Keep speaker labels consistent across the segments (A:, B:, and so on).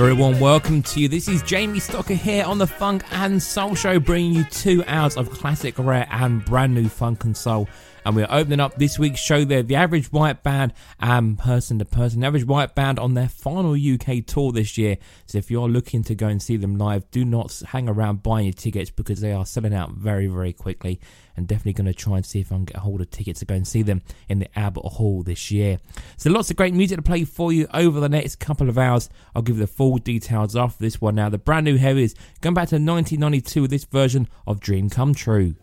A: Very warm welcome to you. This is Jamie Stocker here on the Funk and Soul Show, bringing you two hours of classic, rare, and brand new funk and soul. And we're opening up this week's show there, the Average White Band and Person to Person. The Average White Band on their final UK tour this year. So if you're looking to go and see them live, do not hang around buying your tickets because they are selling out very, very quickly and definitely going to try and see if I can get a hold of tickets to go and see them in the Albert Hall this year. So lots of great music to play for you over the next couple of hours. I'll give you the full details after this one now. The brand new heavies going back to 1992 with this version of Dream Come True.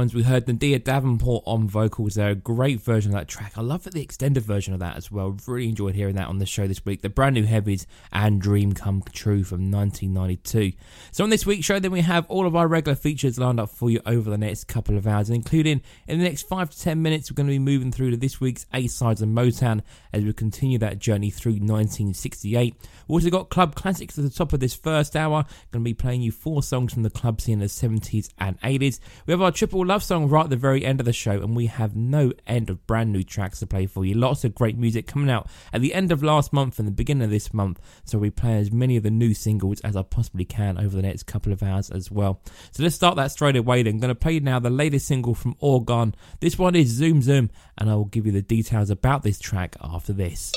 A: Times we heard N'Dea Davenport on vocals there. A great version of that track. I love the extended version of that as well. Really enjoyed hearing that on the show this week. The brand new Heavies and Dream Come True from 1992. So on this week's show, then we have all of our regular features lined up for you over the next couple of hours, including in the next five to ten minutes, we're going to be moving through to this week's A sides and Motown as we continue that journey through 1968. We've also got club classics at the top of this first hour. Going to be playing you four songs from the club scene in the 70s and 80s. We have our triple love song right at the very end of the show, and we have no end of brand new tracks to play for you. Lots of great music coming out at the end of last month and the beginning of this month. So we play as many of the new singles as I possibly can over the next couple of hours as well. So let's start that straight away. Then I'm going to play now the latest single from Orgone. This one is Zoom Zoom, and I will give you the details about this track after this.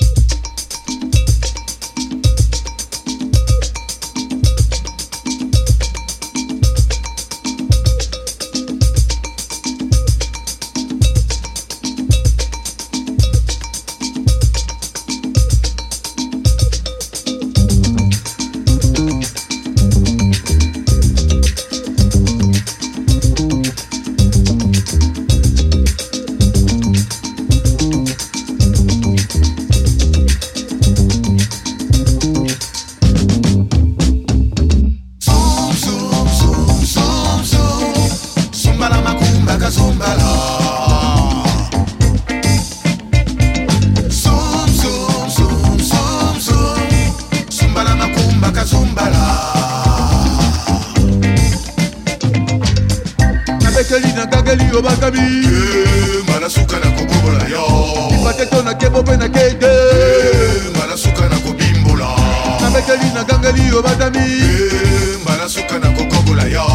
B: to nakebo mpe
C: nakede mbala suka nakobimbola
B: nabeteli nagangeli yo batami
C: mbala suka nakokobola yo.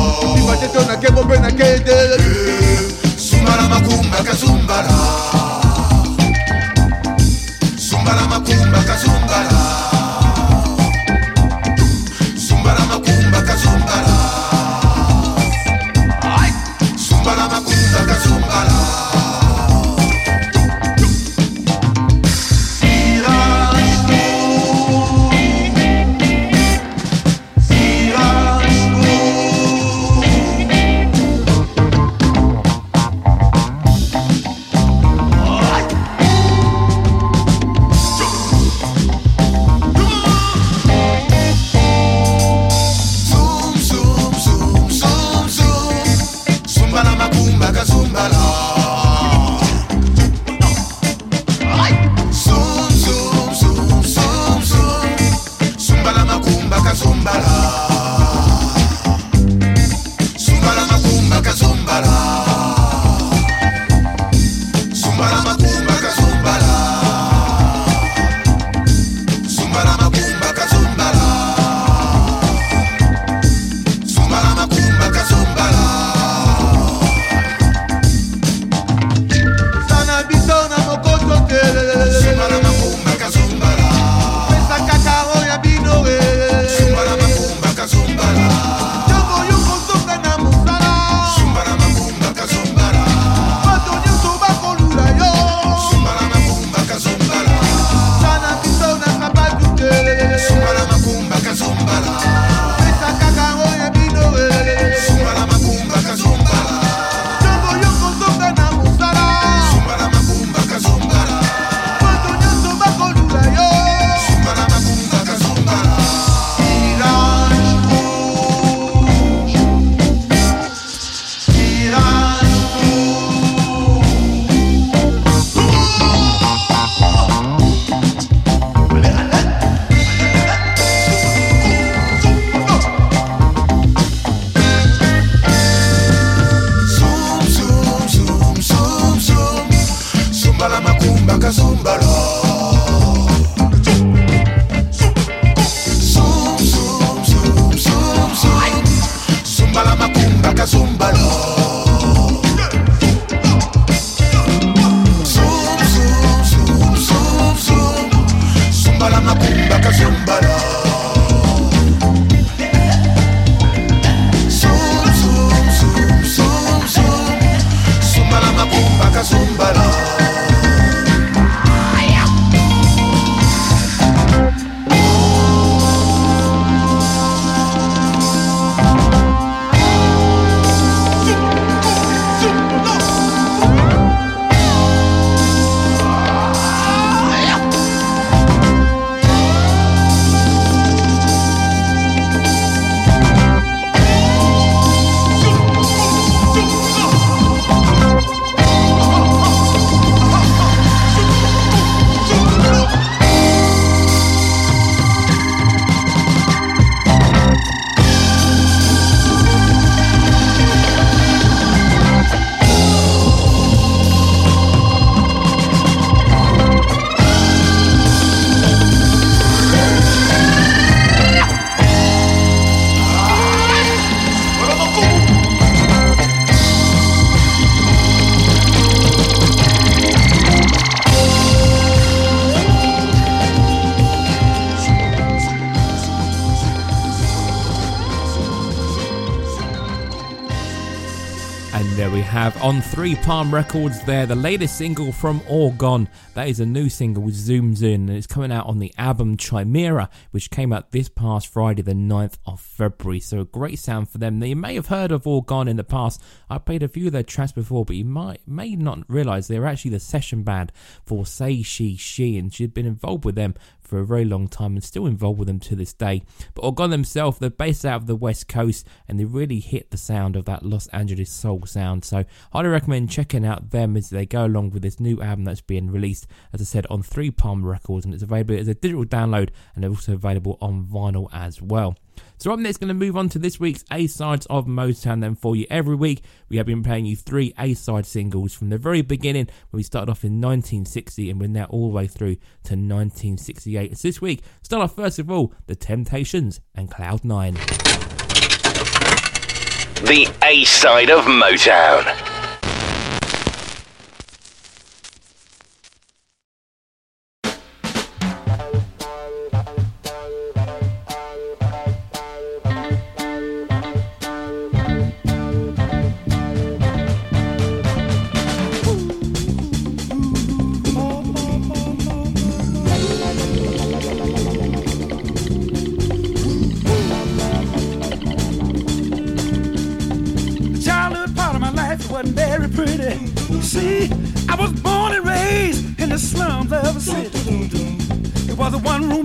A: Have on Three Palm Records there, the latest single from Orgone. That is a new single which zooms in and it's coming out on the album Chimera, which came out this past Friday, the 9th of February. So a great sound for them. Now, you may have heard of Orgone in the past. I played a few of their tracks before, but you might may not realise they're actually the session band for Say She She, and she'd been involved with them for a very long time and still involved with them to this day. But Orgone themselves, they're based out of the West Coast and they really hit the sound of that Los Angeles soul sound. So highly recommend checking out them as they go along with this new album that's being released, as I said, on Three Palm Records and it's available as a digital download and they're also available on vinyl as well. So I'm next going to move on to this week's A-sides of Motown then for you. Every week we have been playing you three A-side singles from the very beginning when we started off in 1960 and we're now all the way through to 1968. So this week, start off first of all, The Temptations and Cloud 9.
D: The A side of Motown.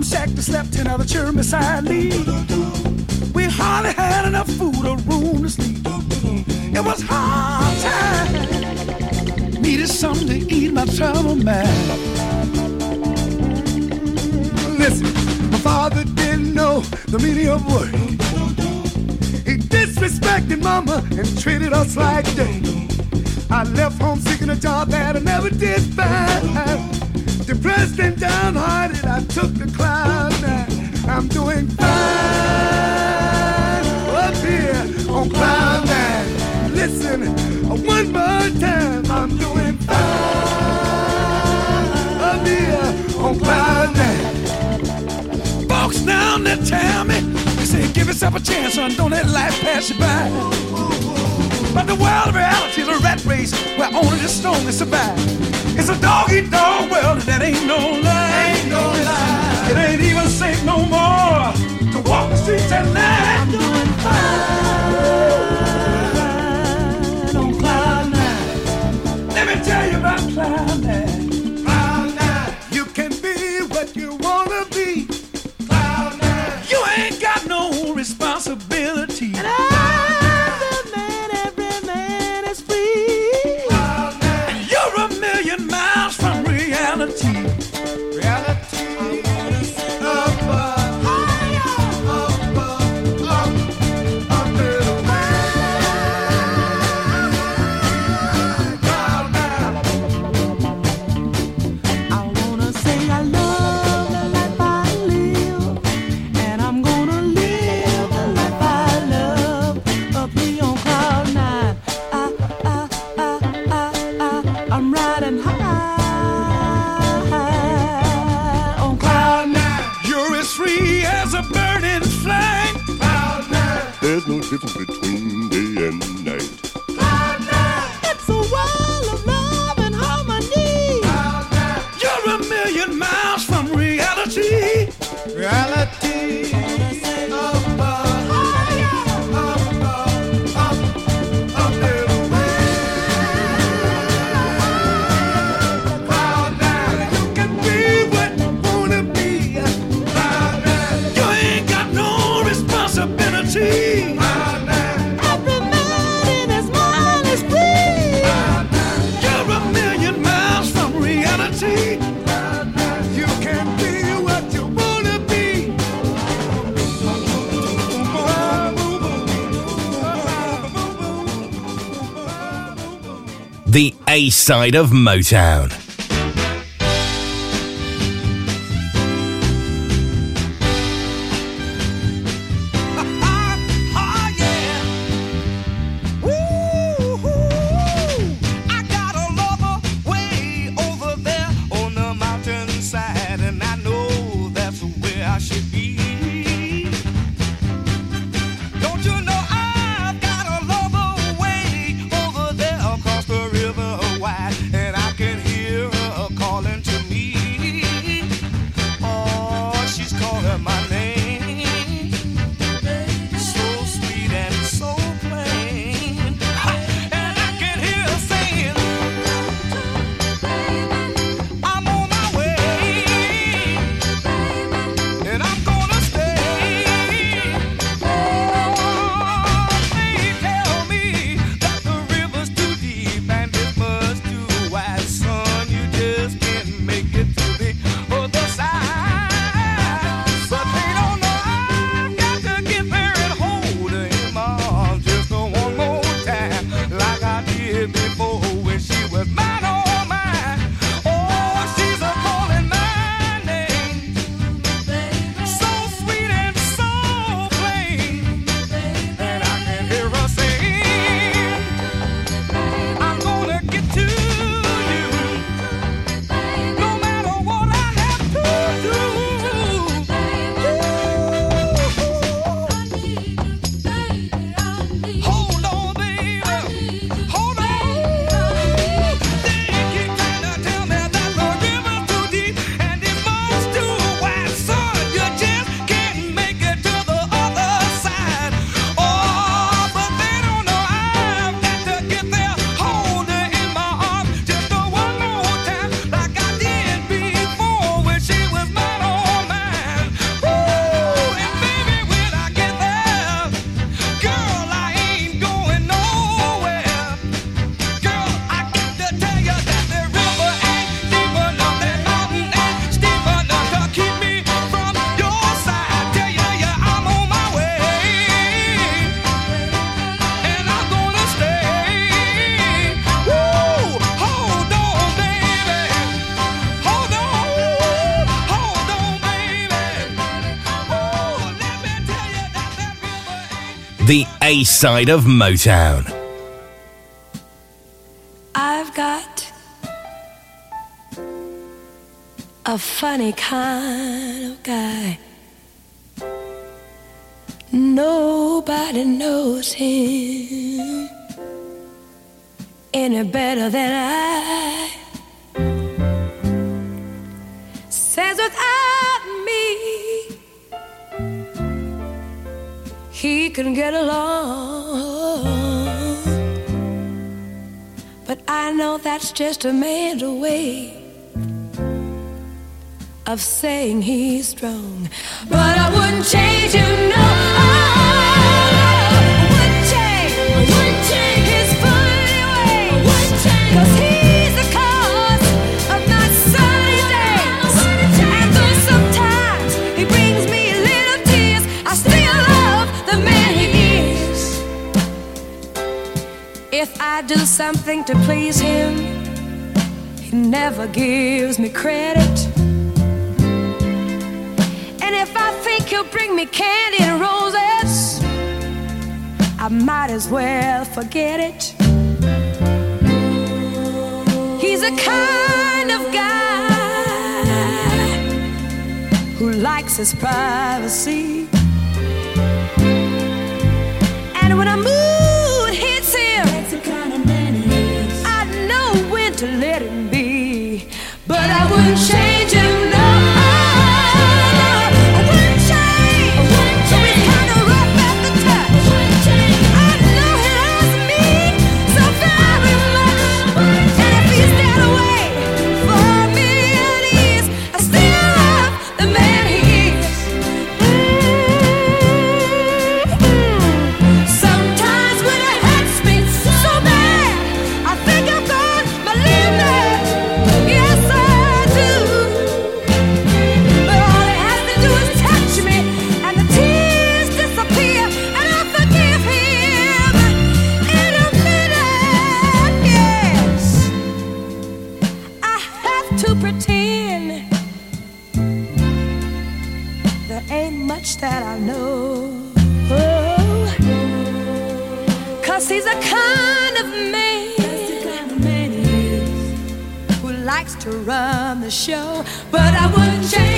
E: Shack that slept in other children beside me. We hardly had enough food or room to sleep. It was hard time. Needed something to eat my trouble man.
B: Listen, my father didn't know the meaning of work. He disrespected mama and treated us like dirt. I left home seeking a job that I never did find. Depressed and downhearted, I took the cloud nine. I'm doing fine up here on cloud nine. Listen, one more time, I'm doing fine up here on cloud nine.
E: Folks down there tell me, say, give yourself a chance, son, don't let life pass you by. But the world of reality is a rat race where only the strongest survive. It's a dog eat dog world, and that ain't no lie. Ain't no lie. It ain't even safe no more to walk the streets at night. I'm doing fine I'm riding high on cloud nine. You're as free as a bird in flight. Cloud nine.
F: There's no difference between
E: A
D: side of Motown. Side of Motown.
G: I've got a funny kind of guy. Nobody knows him any better than I. Says without me, can get along. But I know that's just a man's way of saying he's strong. But I wouldn't change him, no. I something to please him, he never gives me credit. And if I think he'll bring me candy and roses, I might as well forget it. He's a kind of guy who likes his privacy. Wouldn't change him, show. But I wouldn't change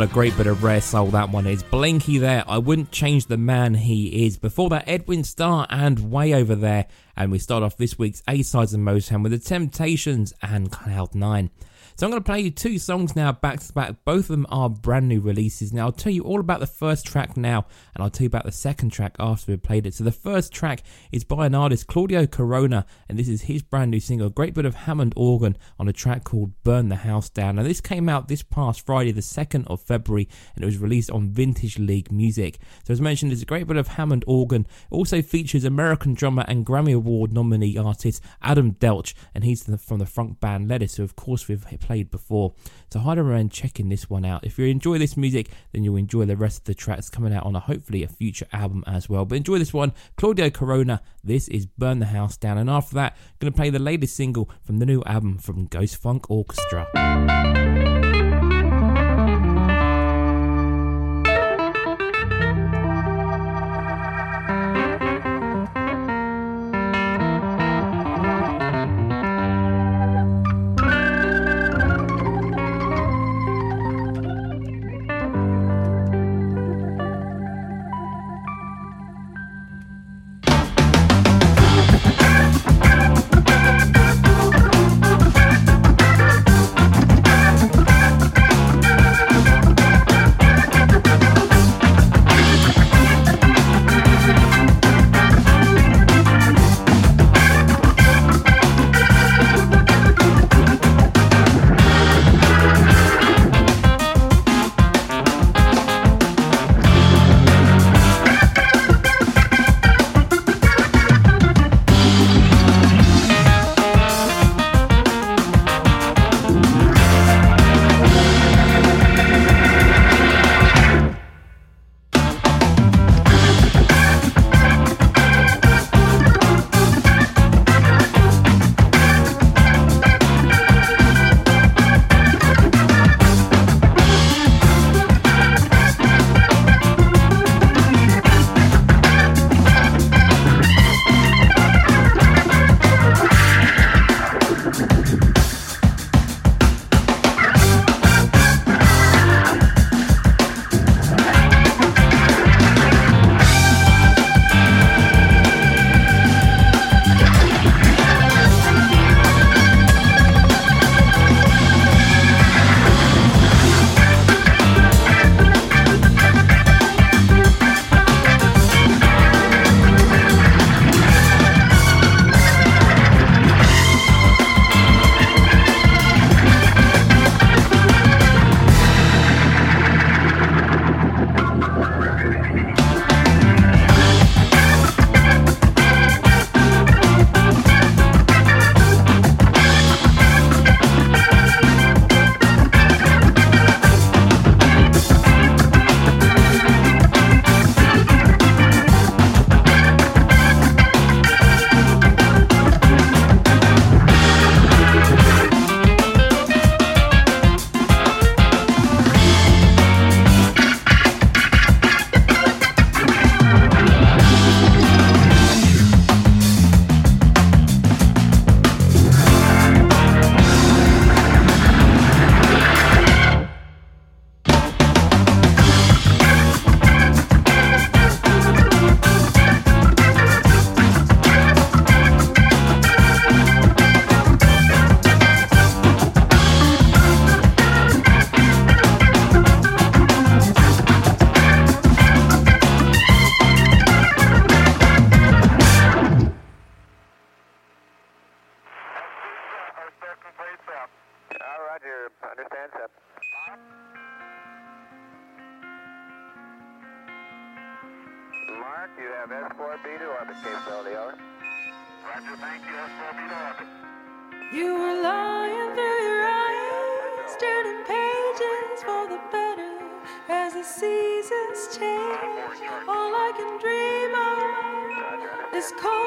A: What a great bit of rare soul that one is. Blinky there. I wouldn't change the man he is. Before that, Edwin Starr and Way Over There. And we start off this week's A sides of Motown with The Temptations and Cloud 9. So I'm going to play you two songs now back to back. Both of them are brand new releases. Now I'll tell you all about the first track now, and I'll tell you about the second track after we've played it. So the first track is by an artist, Claudio Corona, and this is his brand new single, a great bit of Hammond organ on a track called Burn the House Down. Now this came out this past Friday, the 2nd of February, and it was released on Vintage League Music. So as mentioned, it's a great bit of Hammond organ. It also features American drummer and Grammy Award nominee artist Adam Deitch, and he's from the front band Lettuce, who of course we've played before. So highly recommend checking this one out. If you enjoy this music, then you'll enjoy the rest of the tracks coming out on a hopefully a future album as well. But enjoy this one, Claudio Corona. This is Burn the House Down, and after that, I'm gonna play the latest single from the new album from Ghost Funk Orchestra.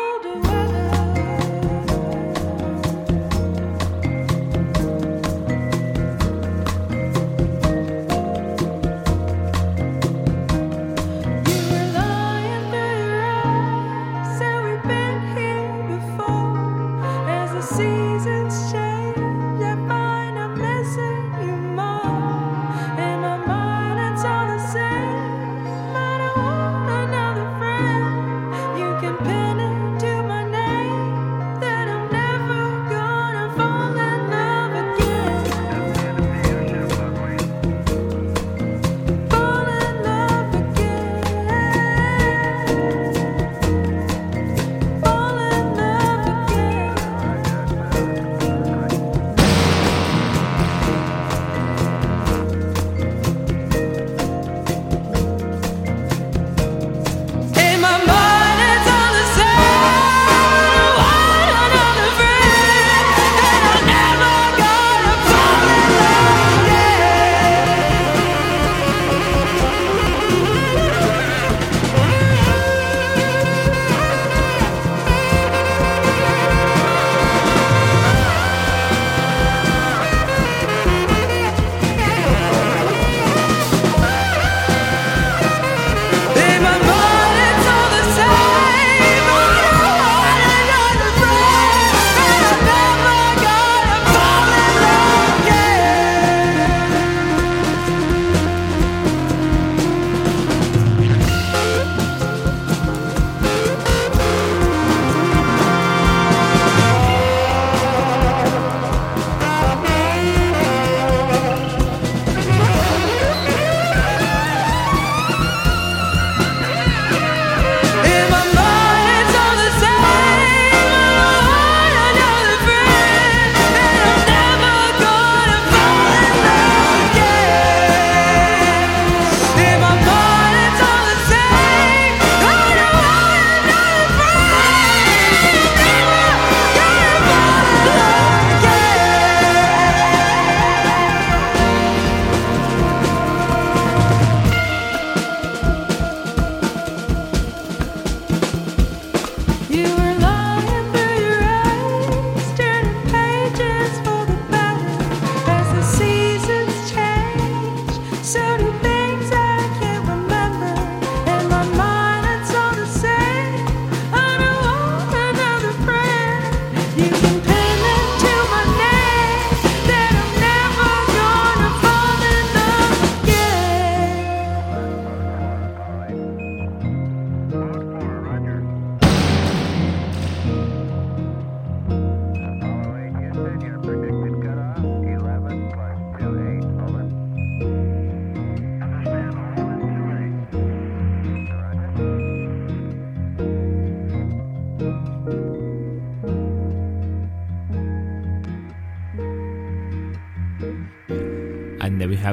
G: Is colder weather.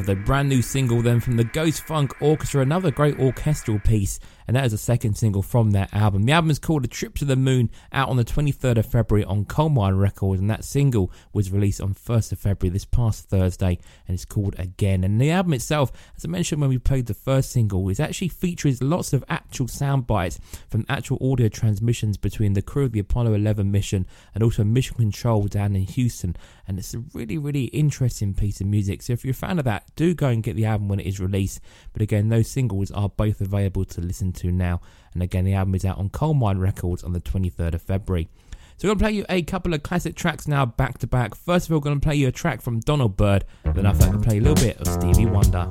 A: Have the brand new single then from the Ghost Funk Orchestra, another great orchestral piece, and that is the second single from their album. The album is called A Trip to the Moon, out on the 23rd of February on Colemine Records, and that single was released on 1st of February this past Thursday, and it's called Again. And the album itself, as I mentioned when we played the first single, is actually features lots of actual sound bites from actual audio transmissions between the crew of the Apollo 11 mission and also mission control down in Houston. And it's a really, really interesting piece of music. So if you're a fan of that, do go and get the album when it is released. But again, those singles are both available to listen to now. And again, the album is out on Colemine Records on the 23rd of February. So we're going to play you a couple of classic tracks now back to back. First of all, we're going to play you a track from Donald Byrd. Then I'm going to play a little bit of Stevie Wonder.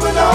B: phenomenon.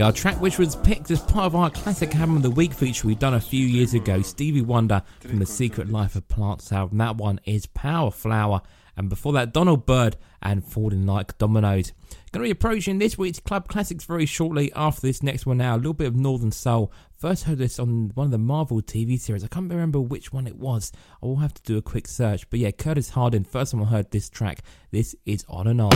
B: There
A: track which was picked as part of our classic album of the week feature we've done a few years ago, Stevie Wonder from the Secret Life of Plants album. That one is Power Flower. And before that, Donald Byrd and Falling Like Dominoes. Going to be approaching this week's Club Classics very shortly after this next one now. A little bit of Northern Soul. First heard this on one of the Marvel TV series. I can't remember which one it was. I will have to do a quick search. But yeah, Curtis Harding, first time I heard this track. This is On and On.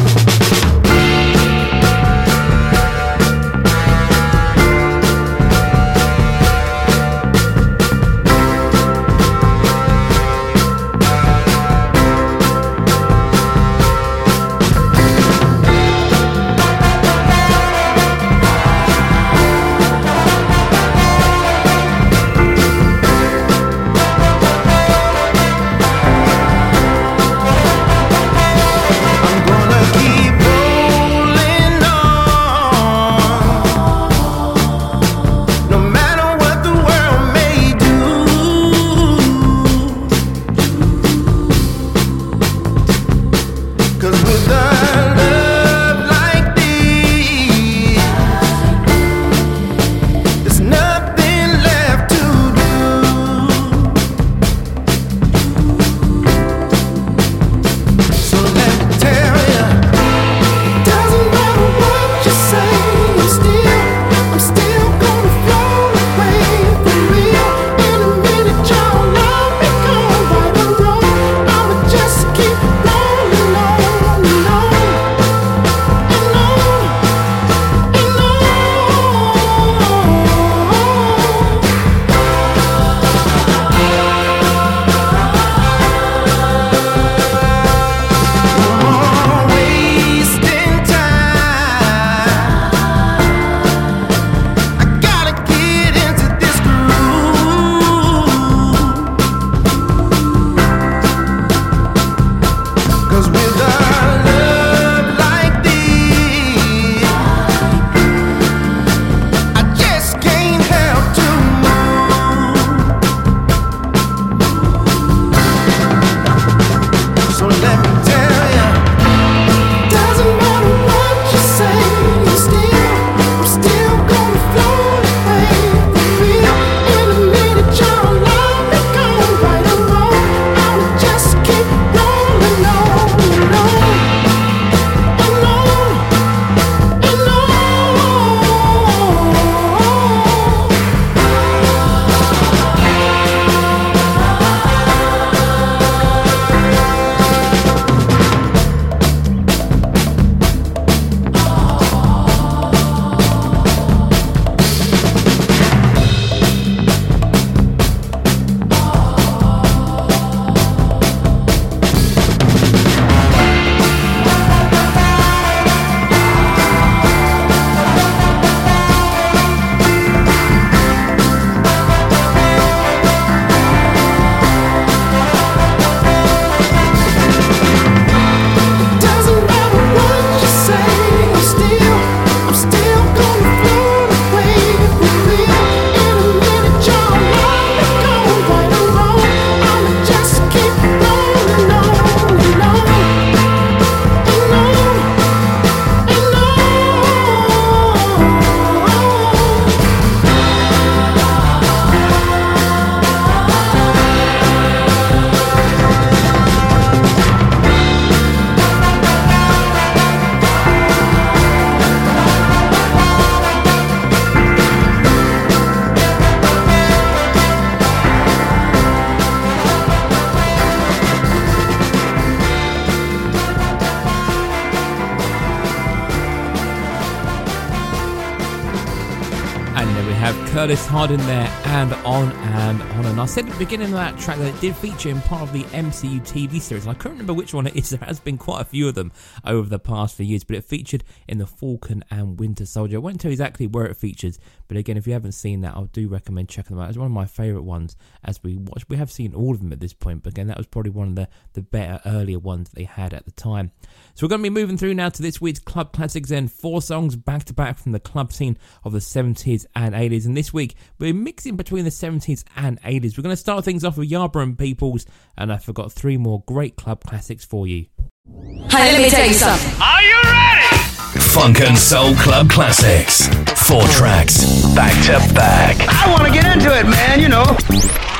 A: Curtis Harding there, and on and on. And I said at the beginning of that track that it did feature in part of the MCU TV series. I can't remember which one it is. There has been quite a few of them over the past few years, but it featured in the Falcon and Winter Soldier. I won't tell you exactly where it features, but again, if you haven't seen that, I do recommend checking them out. It's one of my favourite ones as we watch. We have seen all of them at this point, but again, that was probably one of the, the better earlier ones they had at the time. So we're going to be moving through now to this week's Club Classics and four songs back to back from the club scene of the 70s and 80s. And this week, we're mixing between the 70s and 80s. We're going to start things off with Yarborough and Peoples, and I forgot three more great club classics for you.
G: Hey, let me tell you something.
E: Are you ready?
D: Funk and Soul Club classics. Four tracks, back to back.
H: I want to get into it, man, you know.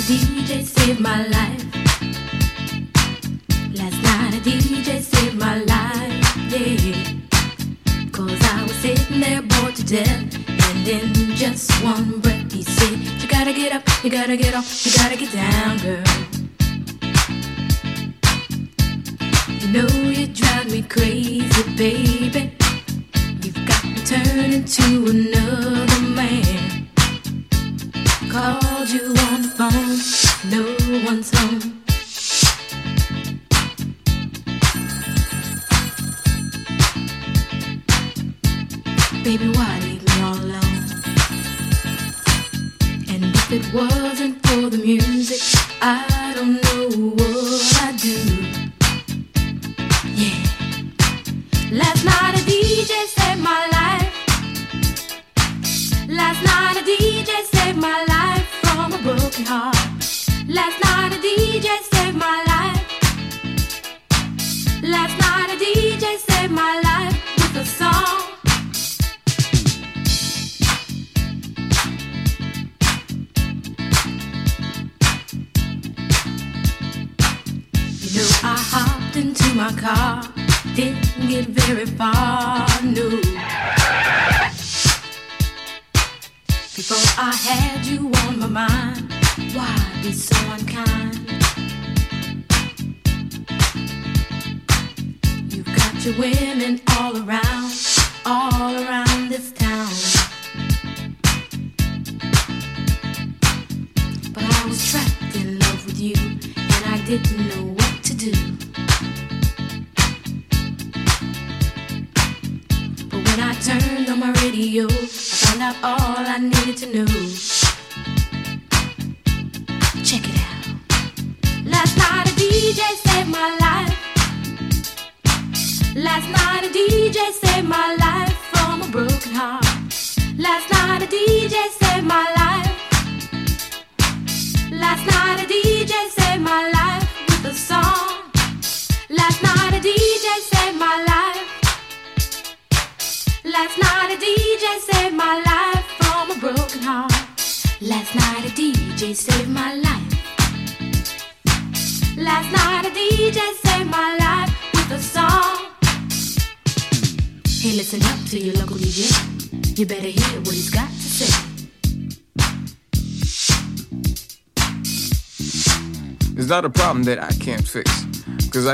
G: Saved my life. Last night a DJ saved my life, yeah. Cause I was sitting there bored to death. And in just one breath he said, You gotta get up, you gotta get off, you gotta get down, girl. You know you drive me crazy, baby. You've got me turning to another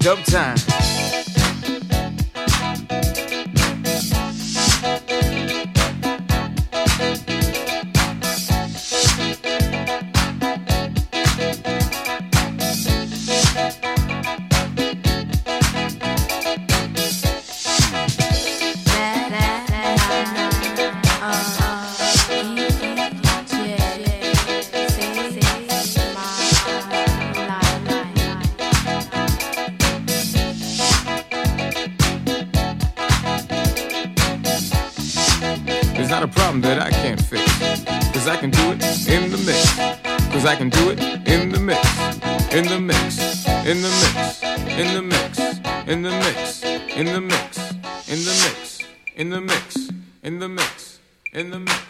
I: Dub time. That I can't fix. Cause I can do it in the mix. Cause I can do it in the mix. In the mix. In the mix. In the mix. In the mix. In the mix. In the mix. In the mix. In the mix. In the mix.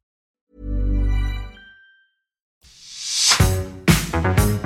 J: How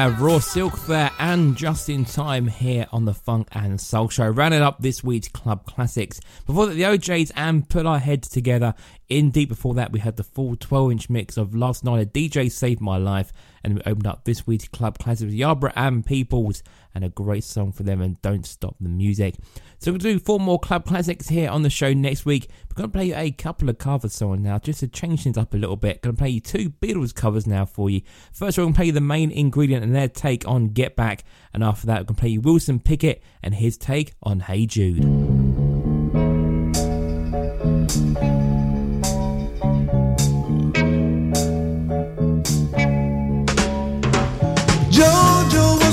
J: have
A: Raw Silk there and Just in Time here on the Funk and Soul Show. Rounding up this week's Club Classics. Before that, the O'Jays and Put Our Heads Together. In deep before that, we had the full 12 inch mix of Last Night a DJ Saved My Life. And we opened up this week's Club Classics with Yarborough and Peoples and a great song for them and Don't Stop the Music. So we'll do four more club classics here on the show next week. We're going to play you a couple of cover songs now, just to change things up a little bit. Going to play you two Beatles covers now for you. First, we're going to play you the main ingredient and their take on Get Back, and after that, we're going to play you Wilson Pickett and his take on Hey Jude.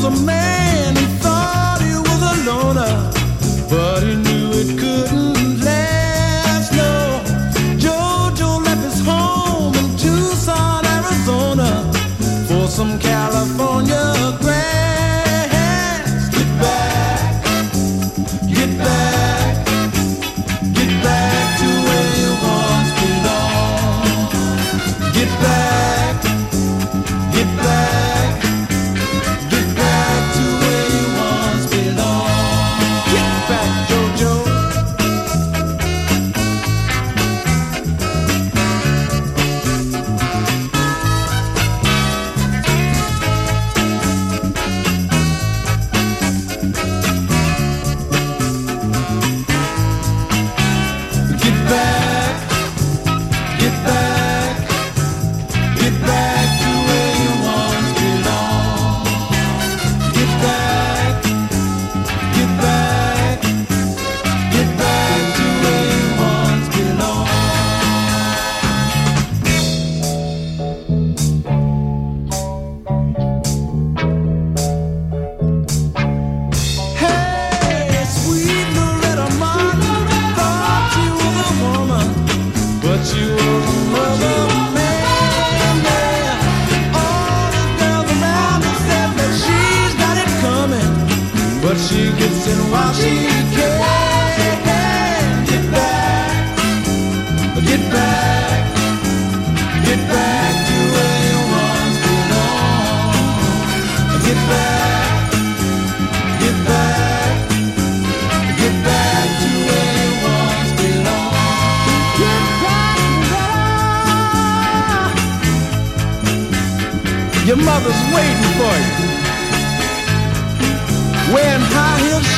K: A man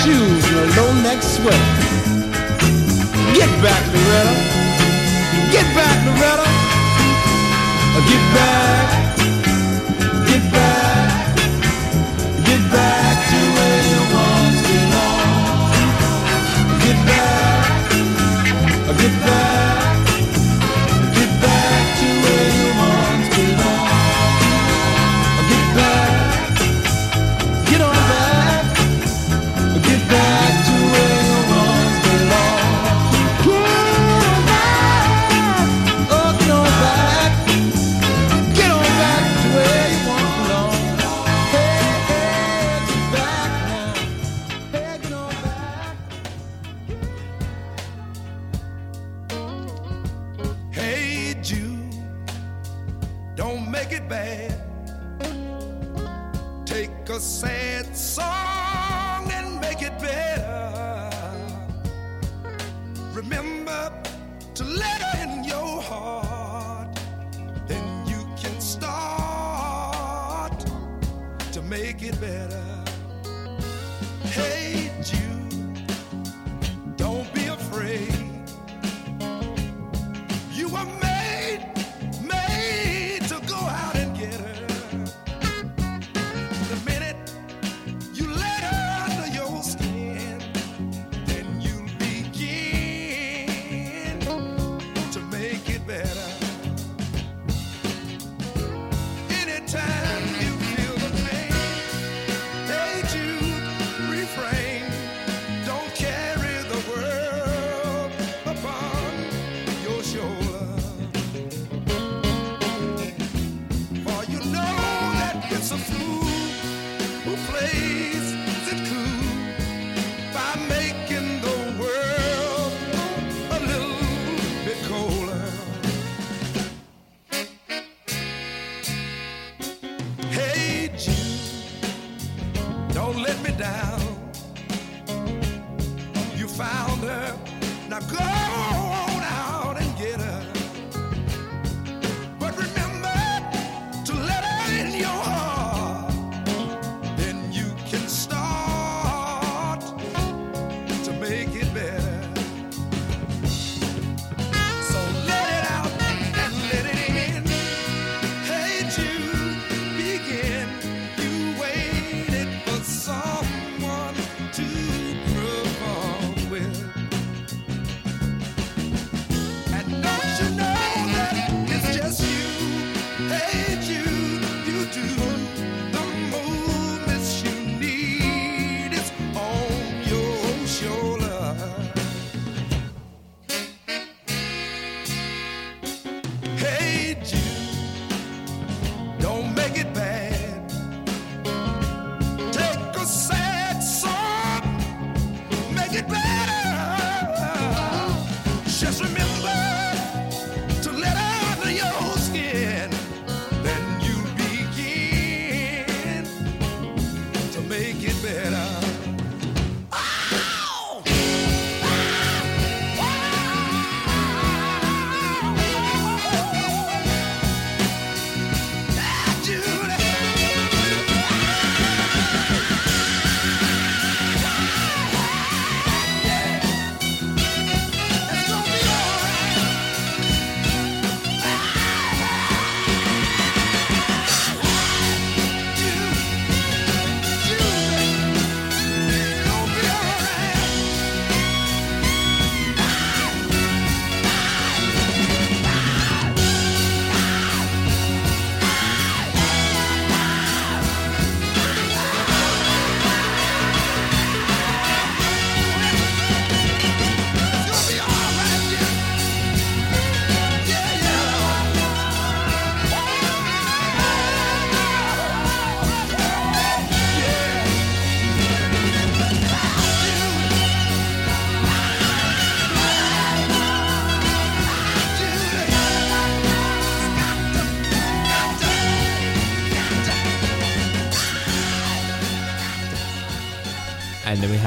K: shoes and a low neck sweater. Get back, Loretta. Get back, Loretta. Get back. Get back.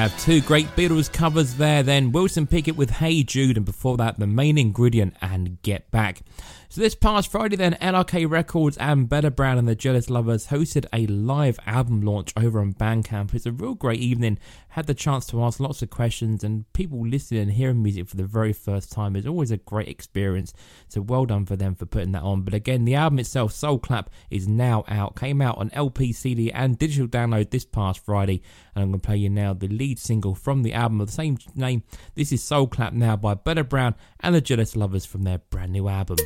A: Have two great Beatles covers there. Then Wilson Pickett with Hey Jude, and before that, The Main Ingredient and Get Back. So this past Friday, then NRK Records and Bella Brown and the Jealous Lovers hosted a live album launch over on Bandcamp. It's a real great evening. Had the chance to ask lots of questions, and people listening and hearing music for the very first time is always a great experience. So well done for them for putting that on. But again, the album itself, Soul Clap, is now out. Came out on LP, CD, and digital download this past Friday. And I'm going to play you now the lead single from the album of the same name. This is Soul Clap now by Bella Brown and the Jealous Lovers from their brand new album.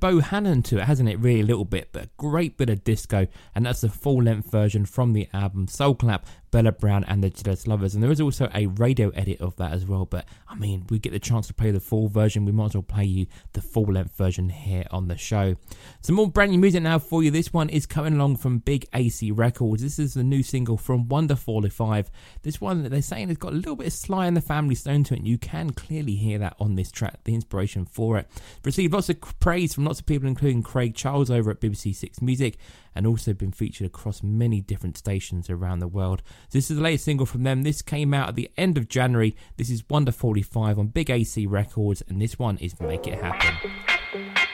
A: Bohannon to it, hasn't it? Really, a little bit, but a great bit of disco. And that's the full length version from the album Soul Clap, Bella Brown and the Jealous Lovers. And there is also a radio edit of that as well. But I mean, we get the chance to play the full version. We might as well play you the full length version here on the show. Some more brand new music now for you. This one is coming along from Big AC Records. This is the new single from Wonder 45. This one that they're saying has got a little bit of Sly and the Family Stone to it. And you can clearly hear that on this track, the inspiration for it. Received lots of praise from lots of people, including Craig Charles over at BBC Six Music, and also been featured across many different stations around the world. So this is the latest single from them. This came out at the end of January. This is Wonder 45 on Big AC Records, and this one is Make It Happen.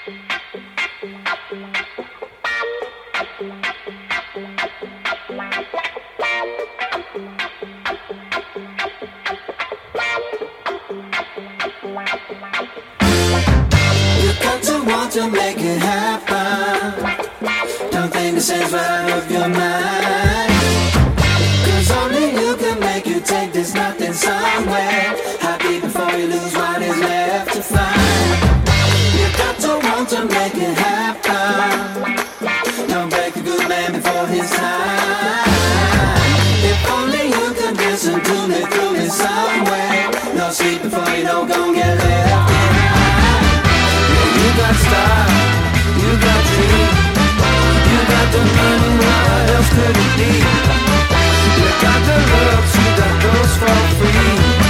L: Want to make it happen. Don't think this is right of your mind. Cause only you can make you take this nothing somewhere. Happy before you lose what is left to find. You got to want to make it happen. Don't break a good man before his time. You got the money, what else could it be? You got the looks, you got those for free.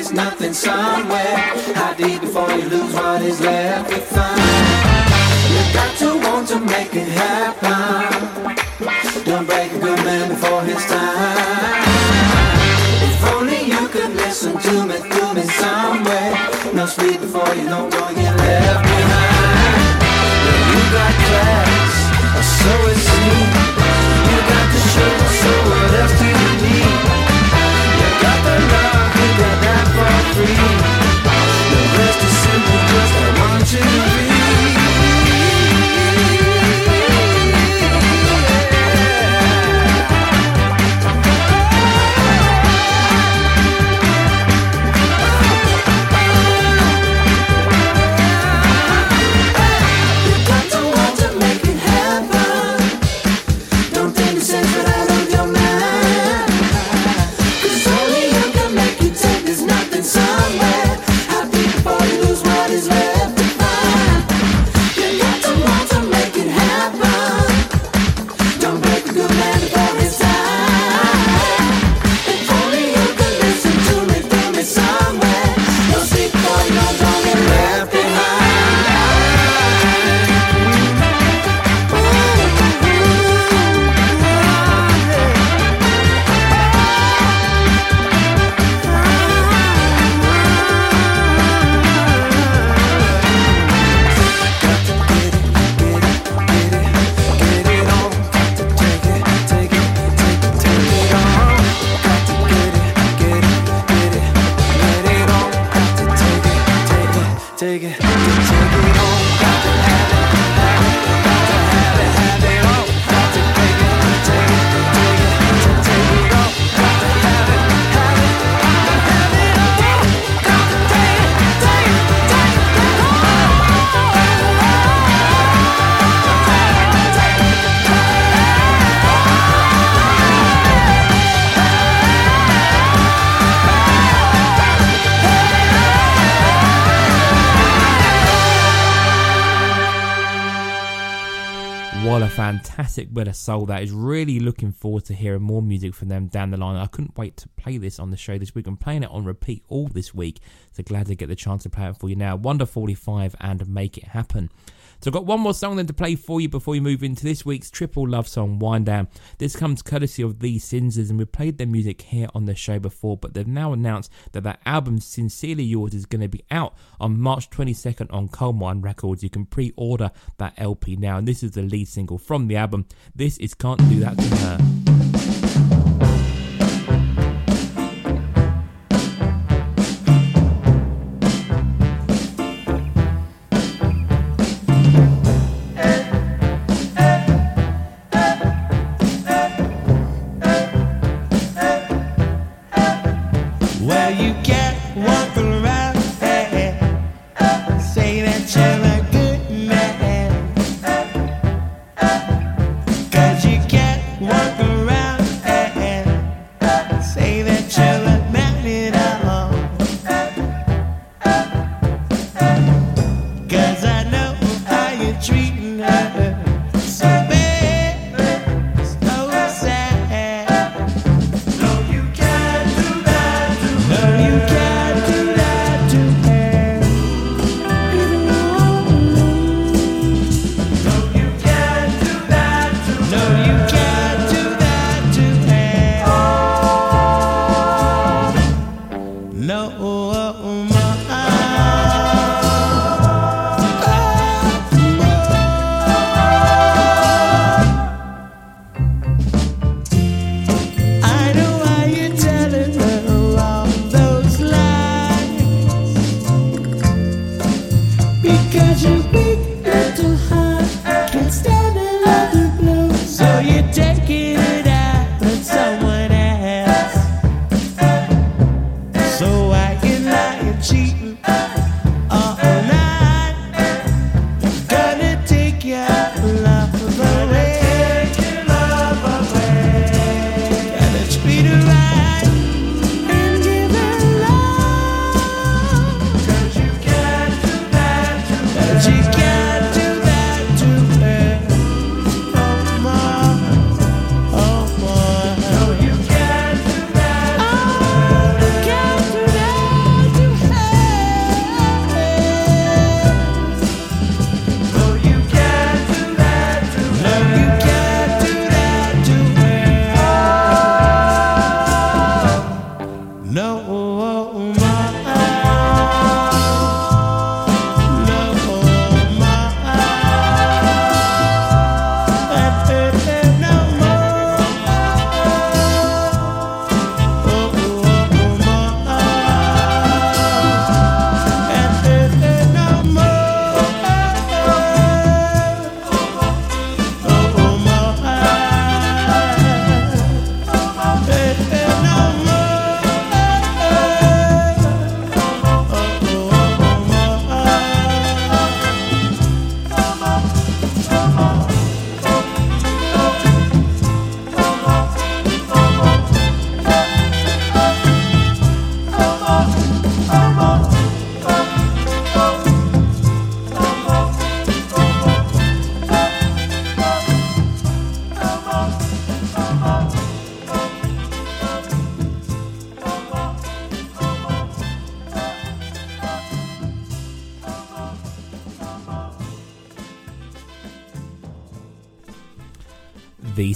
L: This nothing somewhere. How deep before you lose what is left to find. You got to want to make it happen. Don't break a good man before his time. If only you could listen to me, through me somewhere. No sleep before you don't go get left behind. You got class, or so it seems. You got the show, so what else do you need? You got the love, free. The rest is simple, just like one, two, three.
M: fantastic bit of soul that is really looking forward to hearing more music from them down the line. I couldn't wait to play this on the show this week. I'm playing it on repeat all this week, so glad to get the chance to play it for you now. Wonder 45 and Make It Happen. So I've got one more song then to play for you before we move into this week's triple love song wind down. This comes courtesy of Thee Sinseers and we've played their music here on the show before, but they've now announced that that album Sincerely Yours is going to be out on March 22nd on Coal Records. You can pre-order that LP now, and this is the lead single from the album. This is Can't Do That to Her.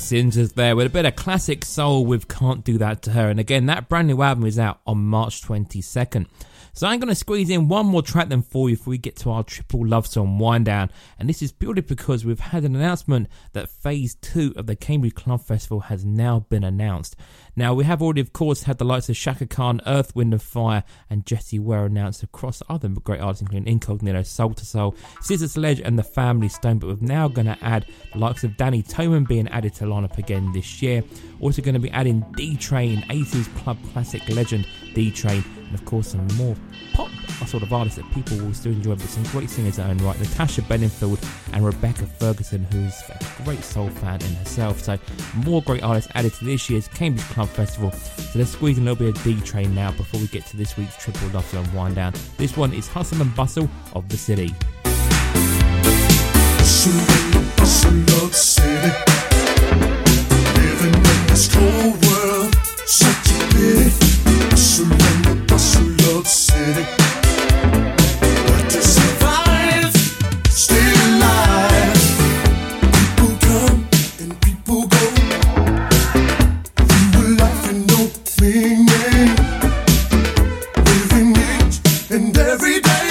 M: Thee Sinseers there with a bit of classic soul with Can't Do That to Her. And again, that brand new album is out on March 22nd. So I'm going to squeeze in one more track then for you before we get to our triple love song wind down. And this is purely because we've had an announcement that phase two of the Cambridge Club Festival has now been announced. Now, we have already, of course, had the likes of Chaka Khan, Earth, Wind and Fire, and Jessie Ware announced across other great artists, including Incognito, Soul II Soul, Sister Sledge, and The Family Stone. But we're now going to add the likes of Danny Toman being added to lineup again this year. Also going to be adding D Train, 80s club classic legend D Train, and of course some more pop uh, sort of artists that people will still enjoy, but some great singers in own right. Natasha Bedingfield and Rebecca Ferguson, who's a great soul fan in herself. So more great artists added to this year's Cambridge Club Festival. So let's squeeze in a little bit of D Train now before we get to this week's Triple Love and Wind Down. This one is Hustle and Bustle of the City.
B: Surrender, old city. But to survive, stay alive. People come and people go. No meaning. And every day.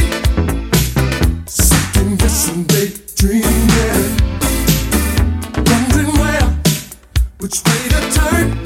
B: Second guessing, daydreaming. Wondering where, which way to turn.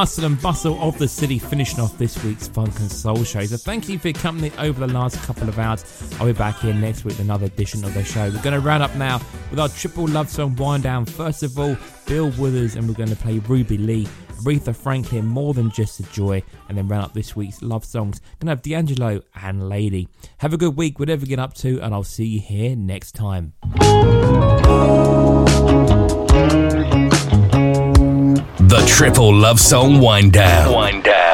B: Hustle
A: and bustle of the city finishing off this week's Funk and Soul show. So thank you for your company over the last couple of hours. I'll be back here next week with another edition of the show. We're going to round up now with our triple love song wind down. First of all, Bill Withers, and we're going to play Ruby Lee. Aretha Franklin, More Than Just a Joy, and then round up this week's love songs. Gonna have D'Angelo and Lady. Have a good week, whatever you get up to, and I'll see you here next time.
N: Triple Love Song Wind Down. Wind Down.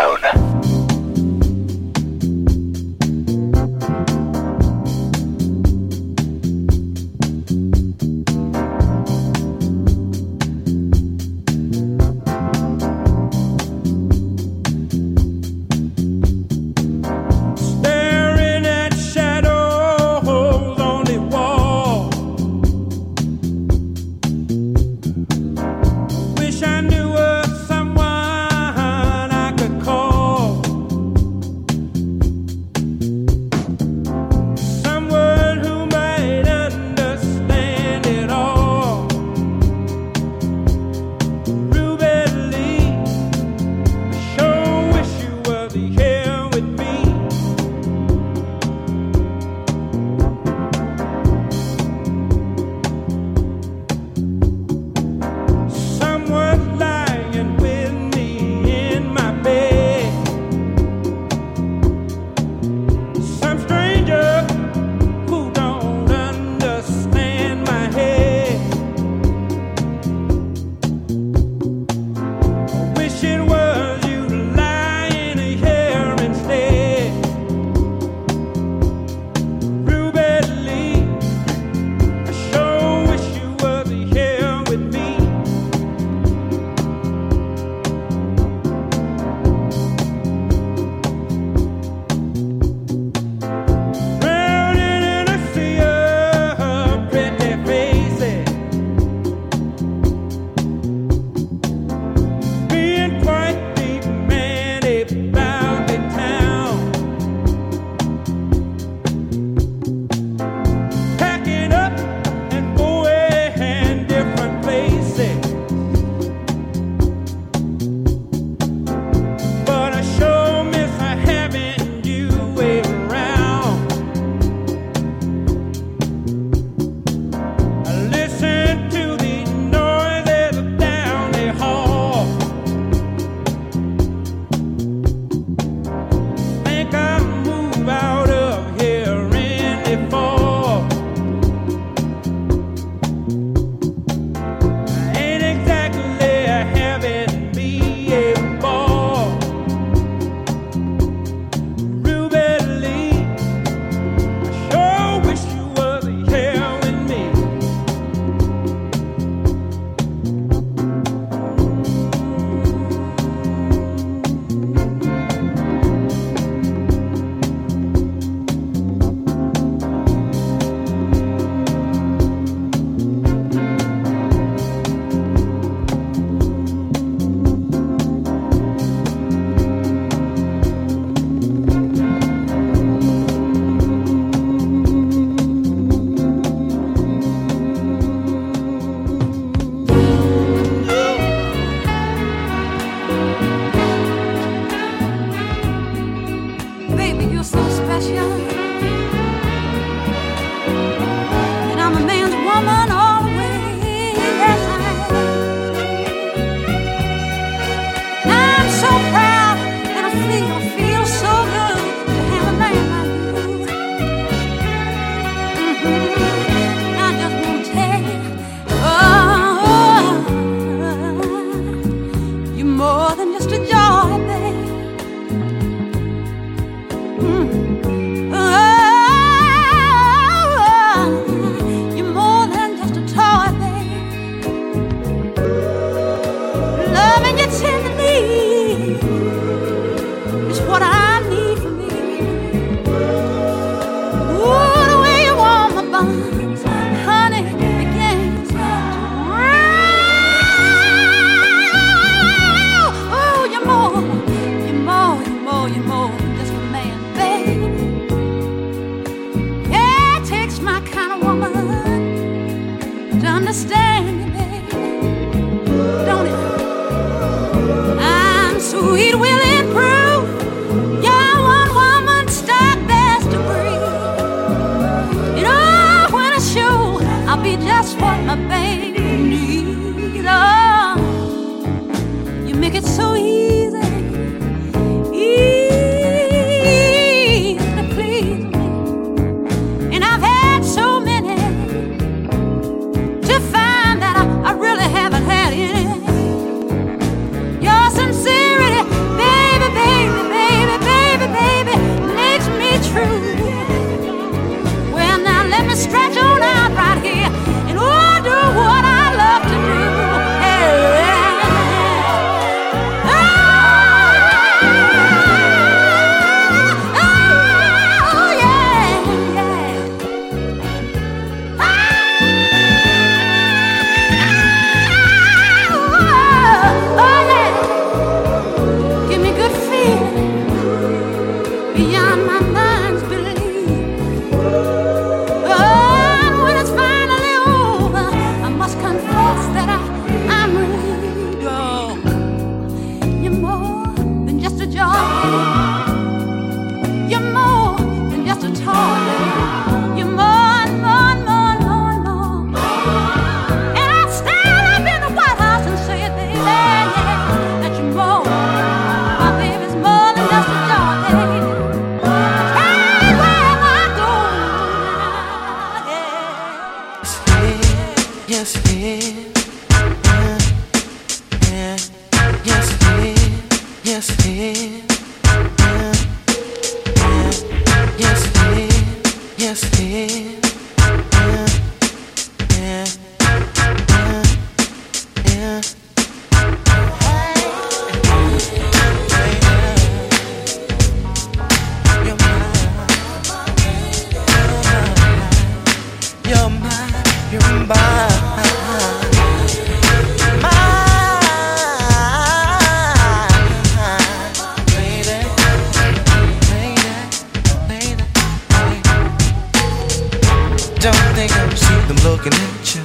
O: Don't think I see them looking at you.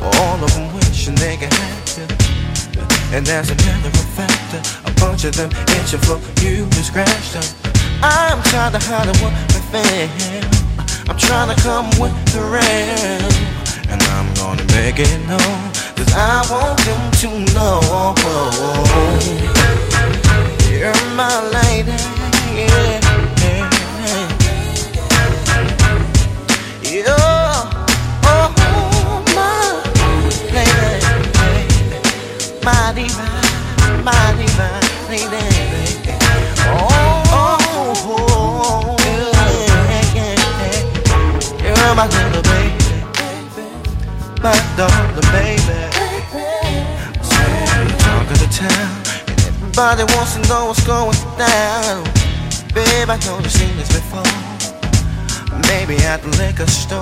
O: All of them wishing they could have you. And as a matter of fact, a bunch of them itching for you to scratch them. I'm trying to hide what I feel. I'm trying to come with the rain. And I'm gonna make it known. Cause I want them to know. You're my lady. Yeah. My divine, my divine lady. Oh, oh, oh, yeah, yeah. You're my little baby, my darling baby. Say, talk of the town, and everybody wants to know what's going down. Babe, I know you've seen this before. Maybe at the liquor store,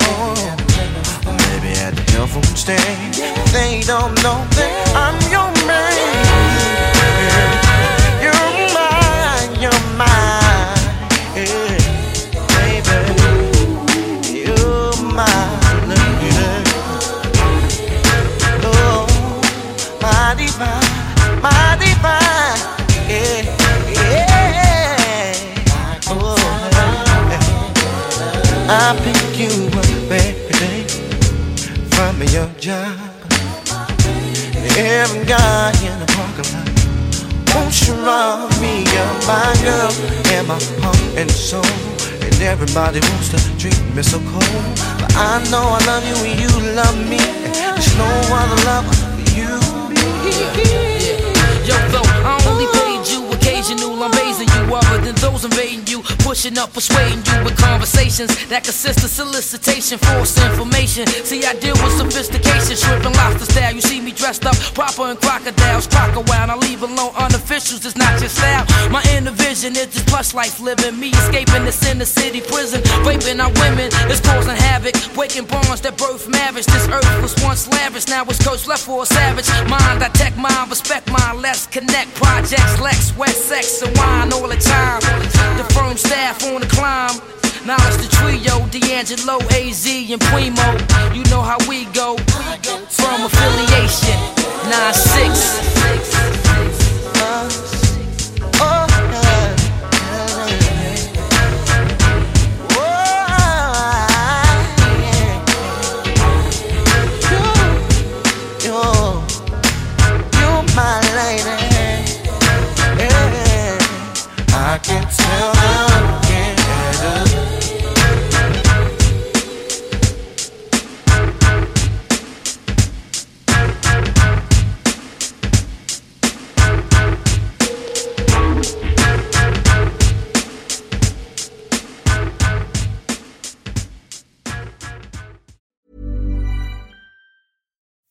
O: or maybe at the food stand. They don't know that I'm your man. You're mine, you're mine, I pick you up every day from your job. Every guy in the parking lot won't you run me up, my girl, and my heart and soul. And everybody wants to treat me so cold, but I know I love you and you love me. There's no other love for you.
P: occasional, I'm raising you other than those invading you, pushing up, persuading you with conversations that consist of solicitation, false information. See, I deal with sophistication, shrimp and lobster style. You see me dressed up proper in crocodiles, crocodile. I leave alone unofficials, it's not your style. My inner vision is this plush life living, me escaping this inner city prison, raping our women, it's causing havoc, breaking bonds that birth marriage. This earth was once lavish, now it's cursed, left for a savage. Mind, I tech mine, respect mine, let's connect. Projects, Lex, wet sex, and wine all the time. The firm staff on the climb. Now it's the trio, D'Angelo, AZ, and Primo. You know how we go. From affiliation, 9-6.